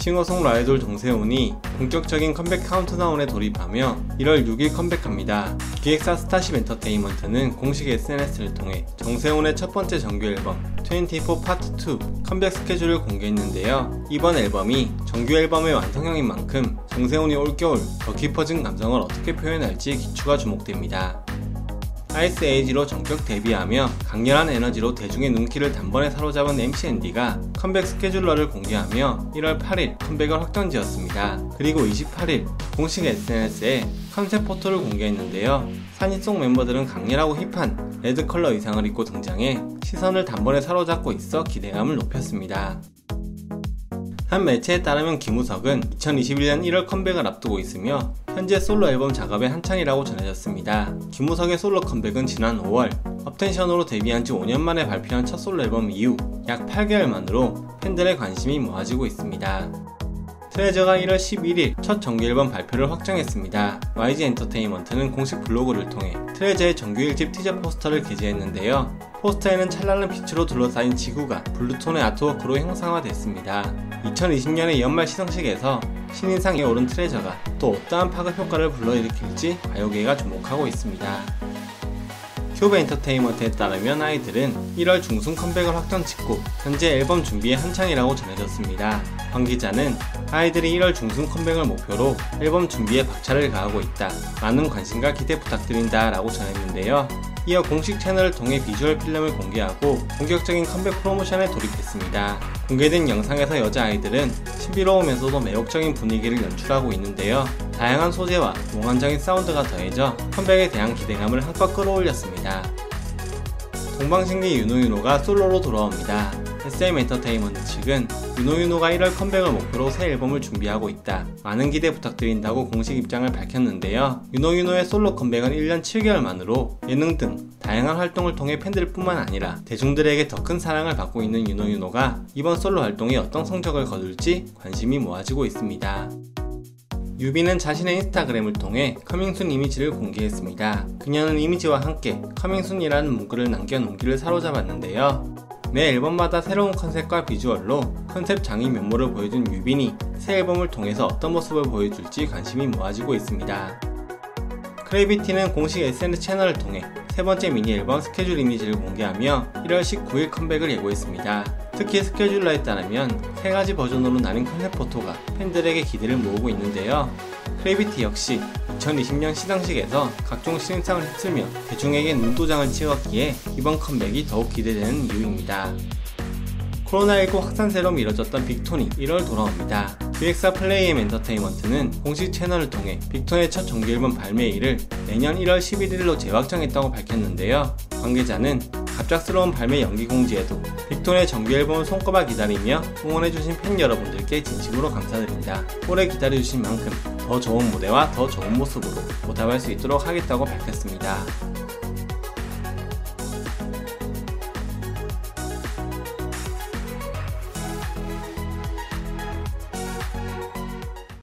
싱어송 라이돌 정세운이 본격적인 컴백 카운트다운에 돌입하며 1월 6일 컴백합니다. 기획사 스타쉽 엔터테인먼트는 공식 SNS를 통해 정세운의 첫 번째 정규 앨범 24 파트 2 컴백 스케줄을 공개했는데요. 이번 앨범이 정규 앨범의 완성형인 만큼 정세운이 올겨울 더 깊어진 감성을 어떻게 표현할지 귀추가 주목됩니다. ice age로 전격 데뷔하며 강렬한 에너지로 대중의 눈길을 단번에 사로잡은 MCND가 컴백 스케줄러를 공개하며 1월 8일 컴백을 확정지었습니다. 그리고 28일 공식 SNS에 컨셉 포토를 공개했는데요. 사진 속 멤버들은 강렬하고 힙한 레드 컬러 의상을 입고 등장해 시선을 단번에 사로잡고 있어 기대감을 높였습니다. 한 매체에 따르면 김우석은 2021년 1월 컴백을 앞두고 있으며 현재 솔로 앨범 작업에 한창이라고 전해졌습니다. 김우석의 솔로 컴백은 지난 5월 업텐션으로 데뷔한 지 5년 만에 발표한 첫 솔로 앨범 이후 약 8개월 만으로 팬들의 관심이 모아지고 있습니다. 트레저가 1월 11일 첫 정규 앨범 발표를 확정했습니다. YG 엔터테인먼트는 공식 블로그를 통해 트레저의 정규 1집 티저 포스터를 게재했는데요. 포스터에는 찬란한 빛으로 둘러싸인 지구가 블루톤의 artwork로 형상화됐습니다. 2020년의 연말 시상식에서 신인상에 오른 트레저가 또 어떠한 파급 효과를 불러일으킬지 가요계가 주목하고 있습니다. 큐브 엔터테인먼트에 따르면 아이들은 1월 중순 컴백을 확정 짓고 현재 앨범 준비에 한창이라고 전해졌습니다. 관계자는 아이들이 1월 중순 컴백을 목표로 앨범 준비에 박차를 가하고 있다. 많은 관심과 기대 부탁드린다 라고 전했는데요. 이어 공식 채널을 통해 비주얼 필름을 공개하고 본격적인 컴백 프로모션에 돌입했습니다. 공개된 영상에서 여자아이들은 신비로우면서도 매력적인 분위기를 연출하고 있는데요. 다양한 소재와 몽환적인 사운드가 더해져 컴백에 대한 기대감을 한껏 끌어올렸습니다. 동방신기 유노윤호가 솔로로 돌아옵니다. SM 엔터테인먼트 측은 유노윤호가 1월 컴백을 목표로 새 앨범을 준비하고 있다. 많은 기대 부탁드린다고 공식 입장을 밝혔는데요. 유노윤호의 솔로 컴백은 1년 7개월 만으로 예능 등 다양한 활동을 통해 팬들뿐만 아니라 대중들에게 더 큰 사랑을 받고 있는 유노윤호가 이번 솔로 활동에 어떤 성적을 거둘지 관심이 모아지고 있습니다. 유빈은 자신의 인스타그램을 통해 coming soon 이미지를 공개했습니다. 그녀는 이미지와 함께 coming soon이라는 문구를 남겨 눈길을 사로잡았는데요. 매 앨범마다 새로운 컨셉과 비주얼로 컨셉 장인 면모를 보여준 유빈이 새 앨범을 통해서 어떤 모습을 보여줄지 관심이 모아지고 있습니다. 크래비티는 공식 SNS 채널을 통해 세 번째 미니 앨범 스케줄 이미지를 공개하며 1월 19일 컴백을 예고했습니다. 특히 스케줄러에 따르면 세 가지 버전으로 나뉜 컨셉 포토가 팬들에게 기대를 모으고 있는데요. 크래비티 역시 2020년 시상식에서 각종 신인상을 휩쓸며 대중에게 눈도장을 찍었기에 이번 컴백이 더욱 기대되는 이유입니다. 코로나19 확산세로 미뤄졌던 빅톤이 1월 돌아옵니다. 기획사 플레이엠 엔터테인먼트는 공식 채널을 통해 빅톤의 첫 정규 앨범 발매일을 내년 1월 11일로 재확정했다고 밝혔는데요. 관계자는 갑작스러운 발매 연기 공지에도 빅톤의 정규 앨범을 손꼽아 기다리며 응원해주신 팬 여러분들께 진심으로 감사드립니다. 오래 기다려주신 만큼 더 좋은 무대와 더 좋은 모습으로 보답할 수 있도록 하겠다고 밝혔습니다.